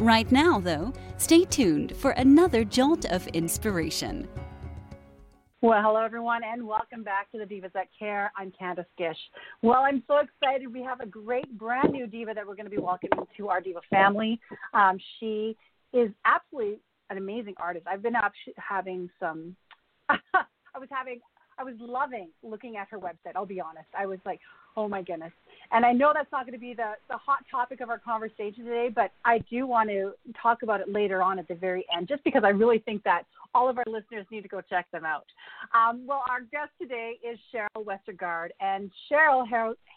Right now, though, stay tuned for another jolt of inspiration. Well, hello everyone, and welcome back to the Divas That Care. I'm Candace Gish. Well, I'm so excited. We have a great brand new diva that we're going to be welcoming to our diva family. Um, she is absolutely an amazing artist. I've been up having some. I was having. I was loving looking at her website. I'll be honest. I was like, oh my goodness. And I know that's not going to be the, the hot topic of our conversation today, but I do want to talk about it later on at the very end, just because I really think that all of our listeners need to go check them out. Um, well, our guest today is Cheryl Westergaard, and Cheryl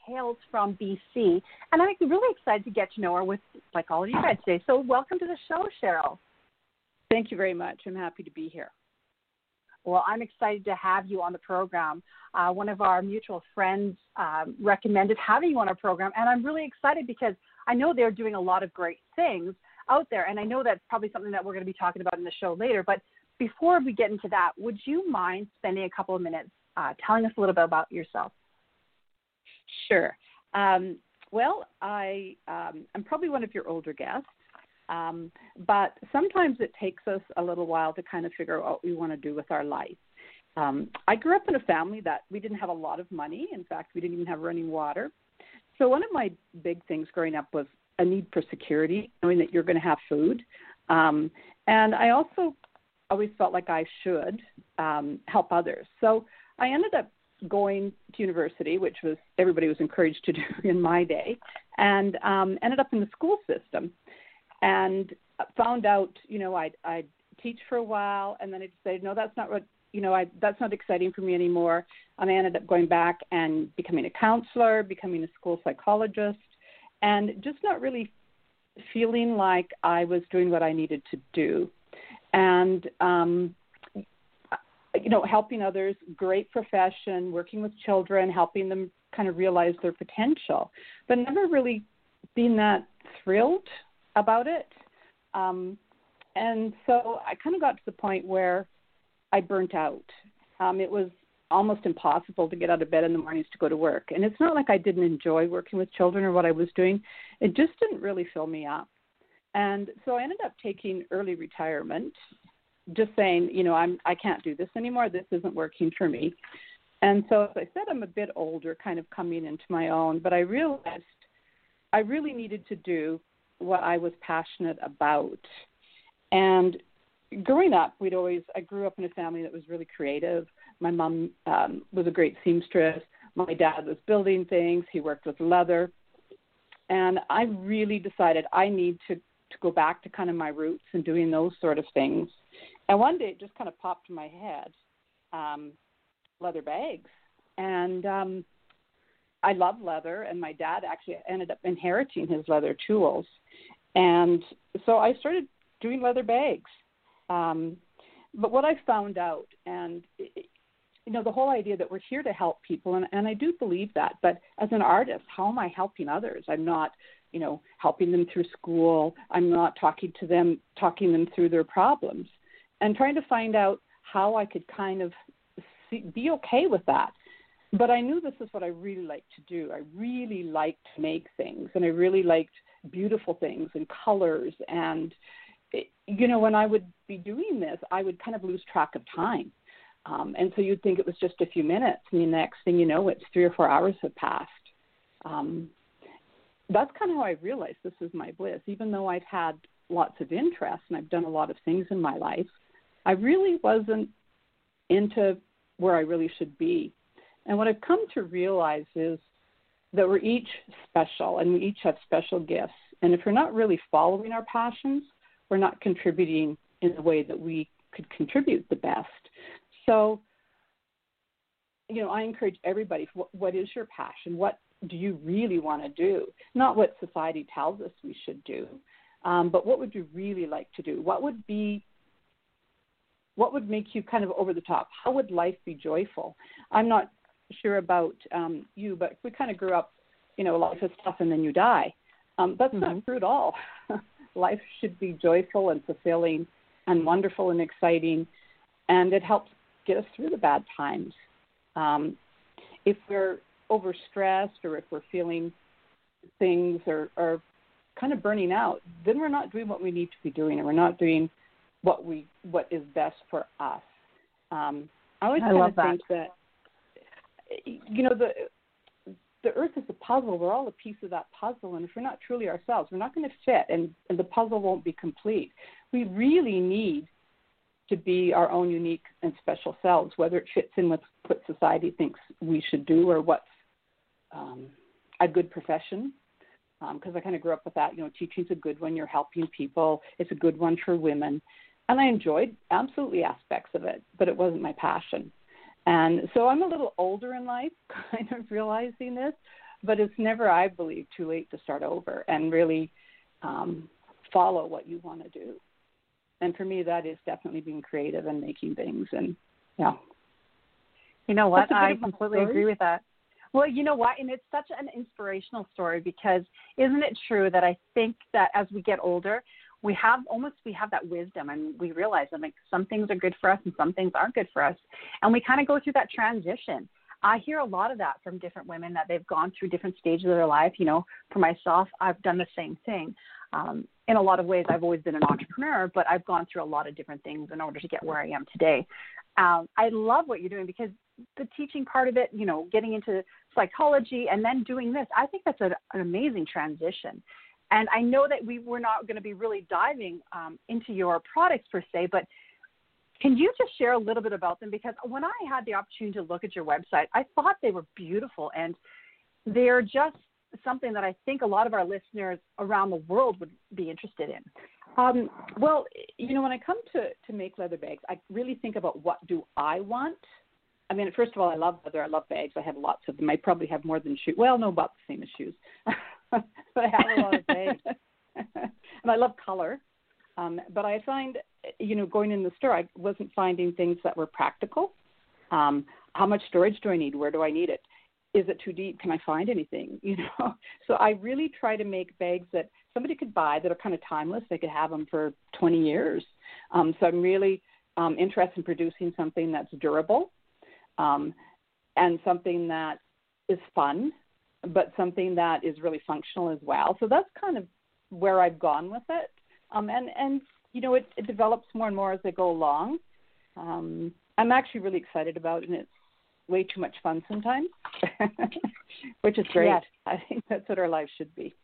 hails from BC, and I'm really excited to get to know her with, like all of you guys today. So, welcome to the show, Cheryl. Thank you very much. I'm happy to be here. Well, I'm excited to have you on the program. Uh, one of our mutual friends um, recommended having you on our program, and I'm really excited because I know they're doing a lot of great things out there, and I know that's probably something that we're going to be talking about in the show later. But before we get into that, would you mind spending a couple of minutes uh, telling us a little bit about yourself? Sure. Um, well, I um, I'm probably one of your older guests. Um, but sometimes it takes us a little while to kind of figure out what we want to do with our life. Um, I grew up in a family that we didn't have a lot of money. In fact, we didn't even have running water. So one of my big things growing up was a need for security, knowing that you're going to have food. Um, and I also always felt like I should um, help others. So I ended up going to university, which was everybody was encouraged to do in my day, and um, ended up in the school system and found out, you know, I'd, I'd teach for a while, and then I decided, no, that's not what, you know, I, that's not exciting for me anymore. And I ended up going back and becoming a counselor, becoming a school psychologist, and just not really feeling like I was doing what I needed to do. And, um, you know, helping others, great profession, working with children, helping them kind of realize their potential, but never really being that thrilled about it. Um, and so I kind of got to the point where I burnt out. Um, it was almost impossible to get out of bed in the mornings to go to work. And it's not like I didn't enjoy working with children or what I was doing, it just didn't really fill me up. And so I ended up taking early retirement, just saying, you know, I'm I can't do this anymore. This isn't working for me. And so as I said, I'm a bit older, kind of coming into my own, but I realized I really needed to do what I was passionate about. And growing up, we'd always, I grew up in a family that was really creative. My mom um, was a great seamstress. My dad was building things, he worked with leather. And I really decided I need to, to go back to kind of my roots and doing those sort of things. And one day it just kind of popped in my head um, leather bags. And um, I love leather, and my dad actually ended up inheriting his leather tools. And so I started doing leather bags. Um, but what I found out, and you know, the whole idea that we're here to help people, and, and I do believe that. But as an artist, how am I helping others? I'm not, you know, helping them through school. I'm not talking to them, talking them through their problems, and trying to find out how I could kind of see, be okay with that. But I knew this is what I really liked to do. I really liked to make things, and I really liked beautiful things and colors. And you know when i would be doing this i would kind of lose track of time. Um, and so you'd think it was just a few minutes and the next thing you know it's three or four hours have passed. Um, that's kind of how i realized this is my bliss. Even though i've had lots of interests and i've done a lot of things in my life i really wasn't into where i really should be and what i've come to realize is that we're each special and we each have special gifts. And if we're not really following our passions, we're not contributing in the way that we could contribute the best. So, you know, I encourage everybody what, what is your passion? What do you really want to do? Not what society tells us we should do, um, but what would you really like to do? What would be what would make you kind of over the top? How would life be joyful? I'm not sure about um, you, but we kind of grew up, you know, life is tough and then you die. Um, that's mm-hmm. not true at all. life should be joyful and fulfilling and wonderful and exciting, and it helps get us through the bad times. Um, if we're overstressed or if we're feeling things or, or kind of burning out, then we're not doing what we need to be doing, and we're not doing what we what is best for us. Um, I always I kind of that. think that you know the the earth is a puzzle. We're all a piece of that puzzle, and if we're not truly ourselves, we're not going to fit, and, and the puzzle won't be complete. We really need to be our own unique and special selves, whether it fits in with what society thinks we should do or what's um, a good profession. Because um, I kind of grew up with that. You know, teaching's a good one. You're helping people. It's a good one for women, and I enjoyed absolutely aspects of it, but it wasn't my passion. And so I'm a little older in life, kind of realizing this, but it's never, I believe, too late to start over and really um, follow what you want to do. And for me, that is definitely being creative and making things. And yeah. You know what? I completely story. agree with that. Well, you know what? And it's such an inspirational story because isn't it true that I think that as we get older, we have almost we have that wisdom and we realize that like some things are good for us and some things aren't good for us. And we kind of go through that transition. I hear a lot of that from different women that they've gone through different stages of their life. You know for myself i've done the same thing. Um, in a lot of ways i've always been an entrepreneur but i've gone through a lot of different things in order to get where i am today. Um, i love what you're doing because the teaching part of it you know getting into psychology and then doing this i think that's a, an amazing transition and I know that we were not going to be really diving um, into your products per se, but can you just share a little bit about them? Because when I had the opportunity to look at your website, I thought they were beautiful and they're just something that I think a lot of our listeners around the world would be interested in. Um, well, you know, when I come to, to make leather bags, I really think about what do I want. I mean, first of all, I love leather. I love bags. I have lots of them. I probably have more than shoes. Well, no, about the same as shoes. but I have a lot of bags. and I love color. Um, but I find, you know, going in the store, I wasn't finding things that were practical. Um, how much storage do I need? Where do I need it? Is it too deep? Can I find anything? You know, so I really try to make bags that somebody could buy that are kind of timeless. They could have them for 20 years. Um, so I'm really um, interested in producing something that's durable um, and something that is fun but something that is really functional as well. So that's kind of where I've gone with it. Um, and and you know it, it develops more and more as they go along. Um, I'm actually really excited about it, and it's way too much fun sometimes, which is great. Yes. I think that's what our life should be.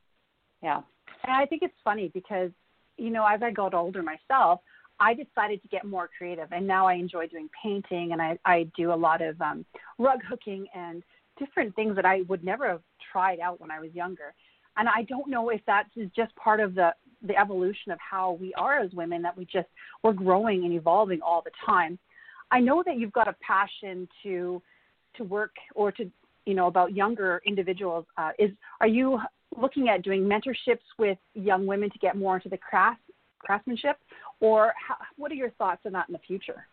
Yeah. And I think it's funny because you know as I got older myself, I decided to get more creative, and now I enjoy doing painting, and I I do a lot of um, rug hooking and different things that I would never have tried out when I was younger. And I don't know if that's just part of the the evolution of how we are as women that we just we're growing and evolving all the time. I know that you've got a passion to to work or to you know about younger individuals. Uh, is are you looking at doing mentorships with young women to get more into the craft craftsmanship, or how, what are your thoughts on that in the future?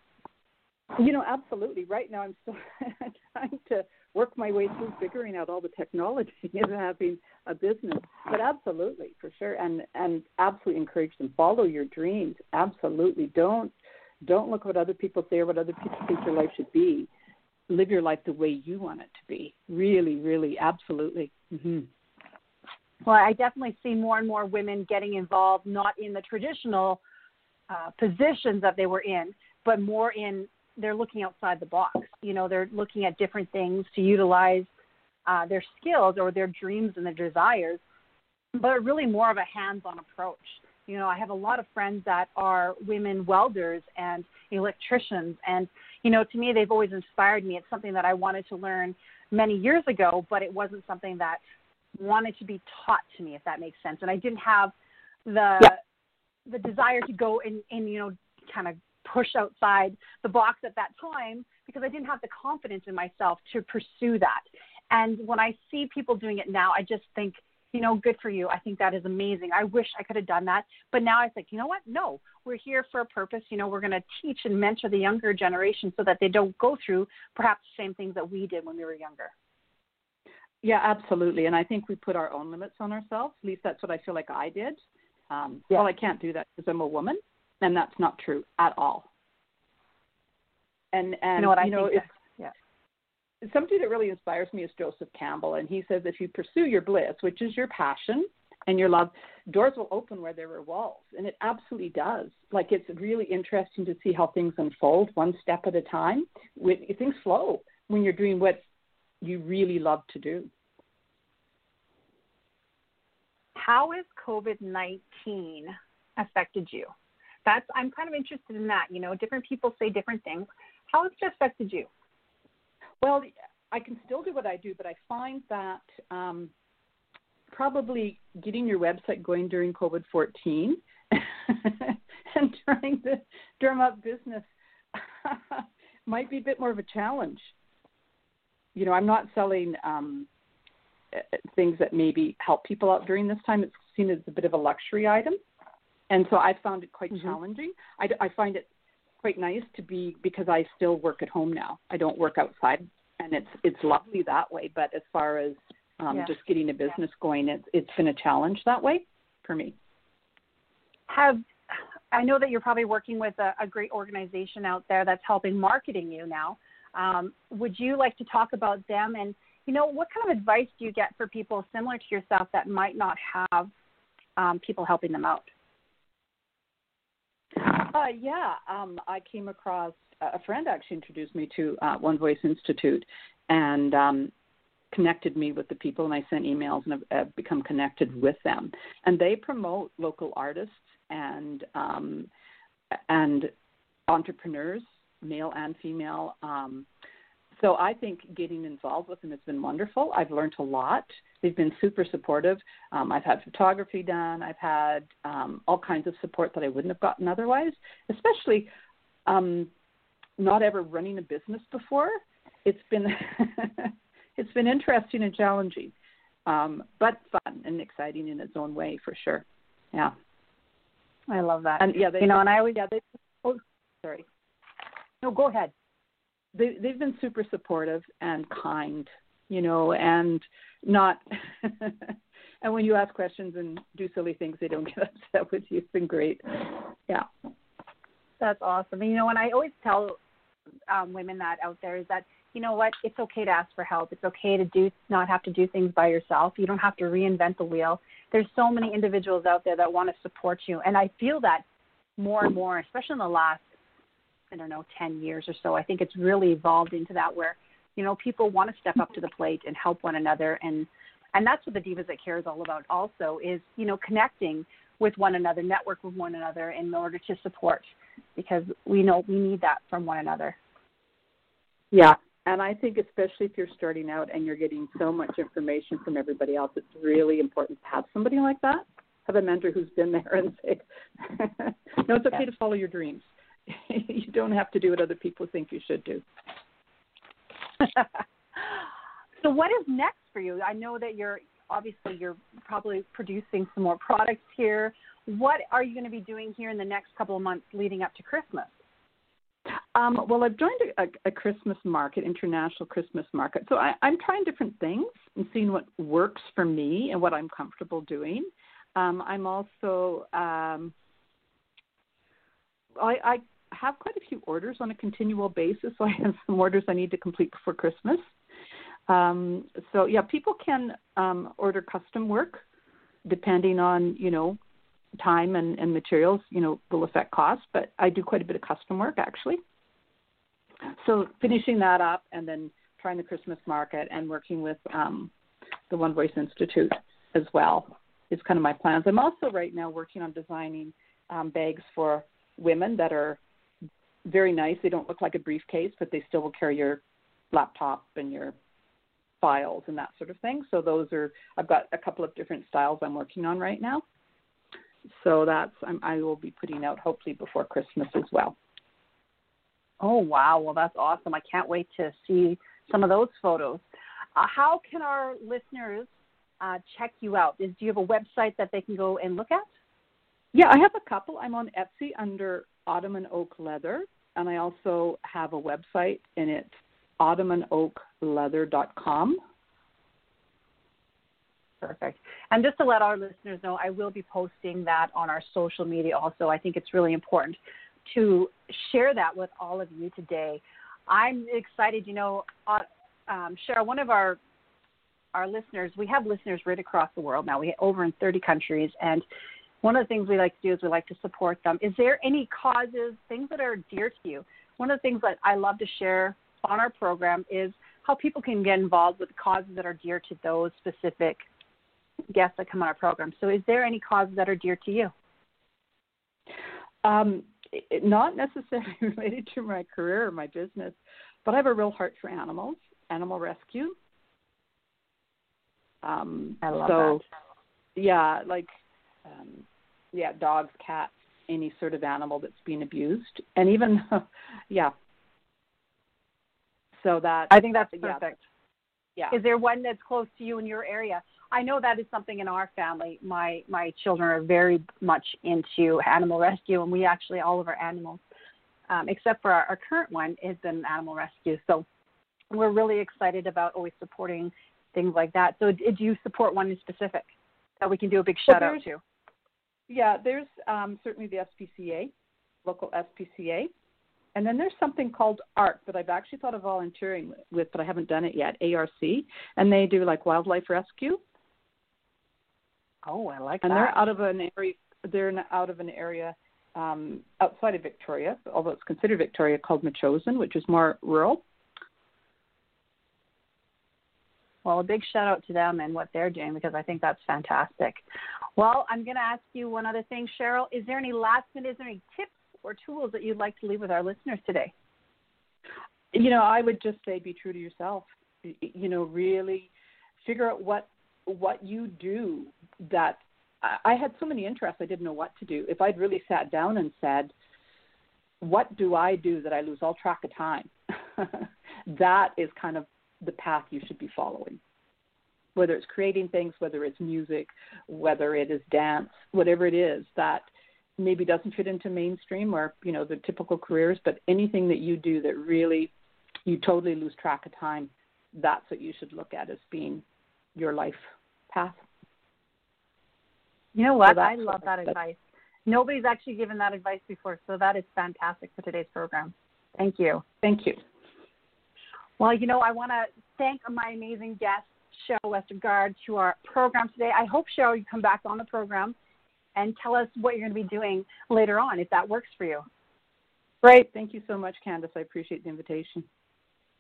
You know, absolutely. Right now, I'm still trying to work my way through figuring out all the technology of having a business. But absolutely, for sure, and and absolutely encourage them. Follow your dreams. Absolutely, don't don't look what other people say or what other people think your life should be. Live your life the way you want it to be. Really, really, absolutely. Mm-hmm. Well, I definitely see more and more women getting involved, not in the traditional uh, positions that they were in, but more in they're looking outside the box. You know, they're looking at different things to utilize uh, their skills or their dreams and their desires, but really more of a hands-on approach. You know, I have a lot of friends that are women welders and electricians, and you know, to me, they've always inspired me. It's something that I wanted to learn many years ago, but it wasn't something that wanted to be taught to me, if that makes sense. And I didn't have the yeah. the desire to go and, and you know kind of push outside the box at that time because I didn't have the confidence in myself to pursue that. And when I see people doing it now, I just think, you know, good for you. I think that is amazing. I wish I could have done that. But now I think, you know what? No, we're here for a purpose. You know, we're going to teach and mentor the younger generation so that they don't go through perhaps the same things that we did when we were younger. Yeah, absolutely. And I think we put our own limits on ourselves. At least that's what I feel like I did. Um, yeah. Well, I can't do that because I'm a woman, and that's not true at all. And and you know, what, you know think, yeah. somebody that really inspires me is Joseph Campbell, and he says if you pursue your bliss, which is your passion and your love, doors will open where there were walls, and it absolutely does. Like it's really interesting to see how things unfold one step at a time. With things flow when you're doing what you really love to do. How has COVID 19 affected you? That's I'm kind of interested in that. You know, different people say different things. How has it affected you? Well, I can still do what I do, but I find that um, probably getting your website going during COVID 14 and trying to drum up business might be a bit more of a challenge you know, I'm not selling um, things that maybe help people out during this time. It's seen as a bit of a luxury item, and so I found it quite mm-hmm. challenging. I, I find it quite nice to be because I still work at home now. I don't work outside, and it's it's lovely that way. But as far as um, yeah. just getting a business yeah. going, it's it's been a challenge that way for me. Have I know that you're probably working with a, a great organization out there that's helping marketing you now. Um, would you like to talk about them and you know what kind of advice do you get for people similar to yourself that might not have um, people helping them out? Uh, yeah, um, I came across a friend actually introduced me to uh, One Voice Institute and um, connected me with the people, and I sent emails and have, have become connected with them. And they promote local artists and um, and entrepreneurs male and female. Um, so I think getting involved with them has been wonderful. I've learned a lot. They've been super supportive. Um, I've had photography done. I've had um, all kinds of support that I wouldn't have gotten otherwise, especially um, not ever running a business before. It's been it's been interesting and challenging, um, but fun and exciting in its own way for sure. Yeah, I love that. And yeah, they, you know, and I always yeah they. Oh, sorry. No, go ahead. They they've been super supportive and kind, you know, and not. and when you ask questions and do silly things, they don't get upset with you. It's been great. Yeah. That's awesome. And, you know, and I always tell um, women that out there is that you know what, it's okay to ask for help. It's okay to do not have to do things by yourself. You don't have to reinvent the wheel. There's so many individuals out there that want to support you, and I feel that more and more, especially in the last I don't know, 10 years or so. I think it's really evolved into that where, you know, people want to step up to the plate and help one another. And, and that's what the Divas That Care is all about also is, you know, connecting with one another, network with one another in order to support because we know we need that from one another. Yeah. And I think especially if you're starting out and you're getting so much information from everybody else, it's really important to have somebody like that. Have a mentor who's been there and say, no, it's okay yeah. to follow your dreams. you don't have to do what other people think you should do. so what is next for you? I know that you're obviously you're probably producing some more products here. What are you going to be doing here in the next couple of months leading up to Christmas? Um, well, I've joined a, a, Christmas market, international Christmas market. So I, am trying different things and seeing what works for me and what I'm comfortable doing. Um, I'm also um, I, I have quite a few orders on a continual basis. So I have some orders I need to complete before Christmas. Um, so yeah, people can um, order custom work depending on you know time and, and materials. You know will affect cost, but I do quite a bit of custom work actually. So finishing that up and then trying the Christmas market and working with um, the One Voice Institute as well is kind of my plans. I'm also right now working on designing um, bags for women that are very nice. They don't look like a briefcase, but they still will carry your laptop and your files and that sort of thing. So those are I've got a couple of different styles I'm working on right now. So that's I'm, I will be putting out hopefully before Christmas as well. Oh wow! Well, that's awesome. I can't wait to see some of those photos. Uh, how can our listeners uh, check you out? Is, do you have a website that they can go and look at? Yeah, I have a couple. I'm on Etsy under Ottoman Oak Leather, and I also have a website, and it's ottomanoakleather.com. Perfect. And just to let our listeners know, I will be posting that on our social media also. I think it's really important to share that with all of you today. I'm excited, you know, uh, um, Cheryl, one of our our listeners, we have listeners right across the world now. We over in 30 countries, and one of the things we like to do is we like to support them. Is there any causes, things that are dear to you? One of the things that I love to share on our program is how people can get involved with causes that are dear to those specific guests that come on our program. So, is there any causes that are dear to you? Um, not necessarily related to my career or my business, but I have a real heart for animals, animal rescue. Um, I love so, that. Yeah, like, um, yeah, dogs, cats, any sort of animal that's being abused, and even, yeah. So that I think that's perfect. Yeah. Is there one that's close to you in your area? I know that is something in our family. My my children are very much into animal rescue, and we actually all of our animals, um, except for our, our current one, has been animal rescue. So we're really excited about always supporting things like that. So did you support one in specific that we can do a big shout well, out to? Yeah, there's um, certainly the SPCA, local SPCA. And then there's something called ARC that I've actually thought of volunteering with, but I haven't done it yet, ARC. And they do like wildlife rescue. Oh, I like and that. And they're out of an area. They're out of an area um, outside of Victoria, although it's considered Victoria, called Metchosin, which is more rural. Well, a big shout out to them and what they're doing because I think that's fantastic. Well, I'm going to ask you one other thing, Cheryl. Is there any last minute, is there any tips or tools that you'd like to leave with our listeners today? You know, I would just say be true to yourself. You know, really figure out what what you do that I had so many interests I didn't know what to do. If I'd really sat down and said, What do I do that I lose all track of time? that is kind of the path you should be following. Whether it's creating things, whether it's music, whether it is dance, whatever it is that maybe doesn't fit into mainstream or, you know, the typical careers, but anything that you do that really you totally lose track of time, that's what you should look at as being your life path. You know what? So I love that advice. Nobody's actually given that advice before, so that is fantastic for today's program. Thank you. Thank you. Well, you know, I want to thank my amazing guest, Cheryl Westergaard, to our program today. I hope, Cheryl, you come back on the program and tell us what you're going to be doing later on, if that works for you. Great. Thank you so much, Candace. I appreciate the invitation.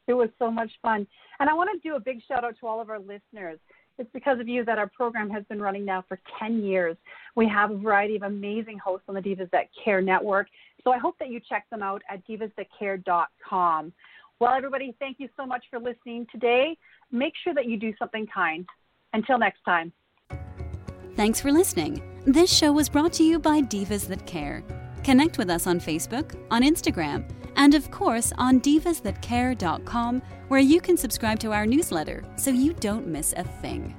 It was so much fun. And I want to do a big shout out to all of our listeners. It's because of you that our program has been running now for 10 years. We have a variety of amazing hosts on the Divas That Care network. So I hope that you check them out at divasthatcare.com. Well, everybody, thank you so much for listening today. Make sure that you do something kind. Until next time. Thanks for listening. This show was brought to you by Divas That Care. Connect with us on Facebook, on Instagram, and of course on divasthatcare.com, where you can subscribe to our newsletter so you don't miss a thing.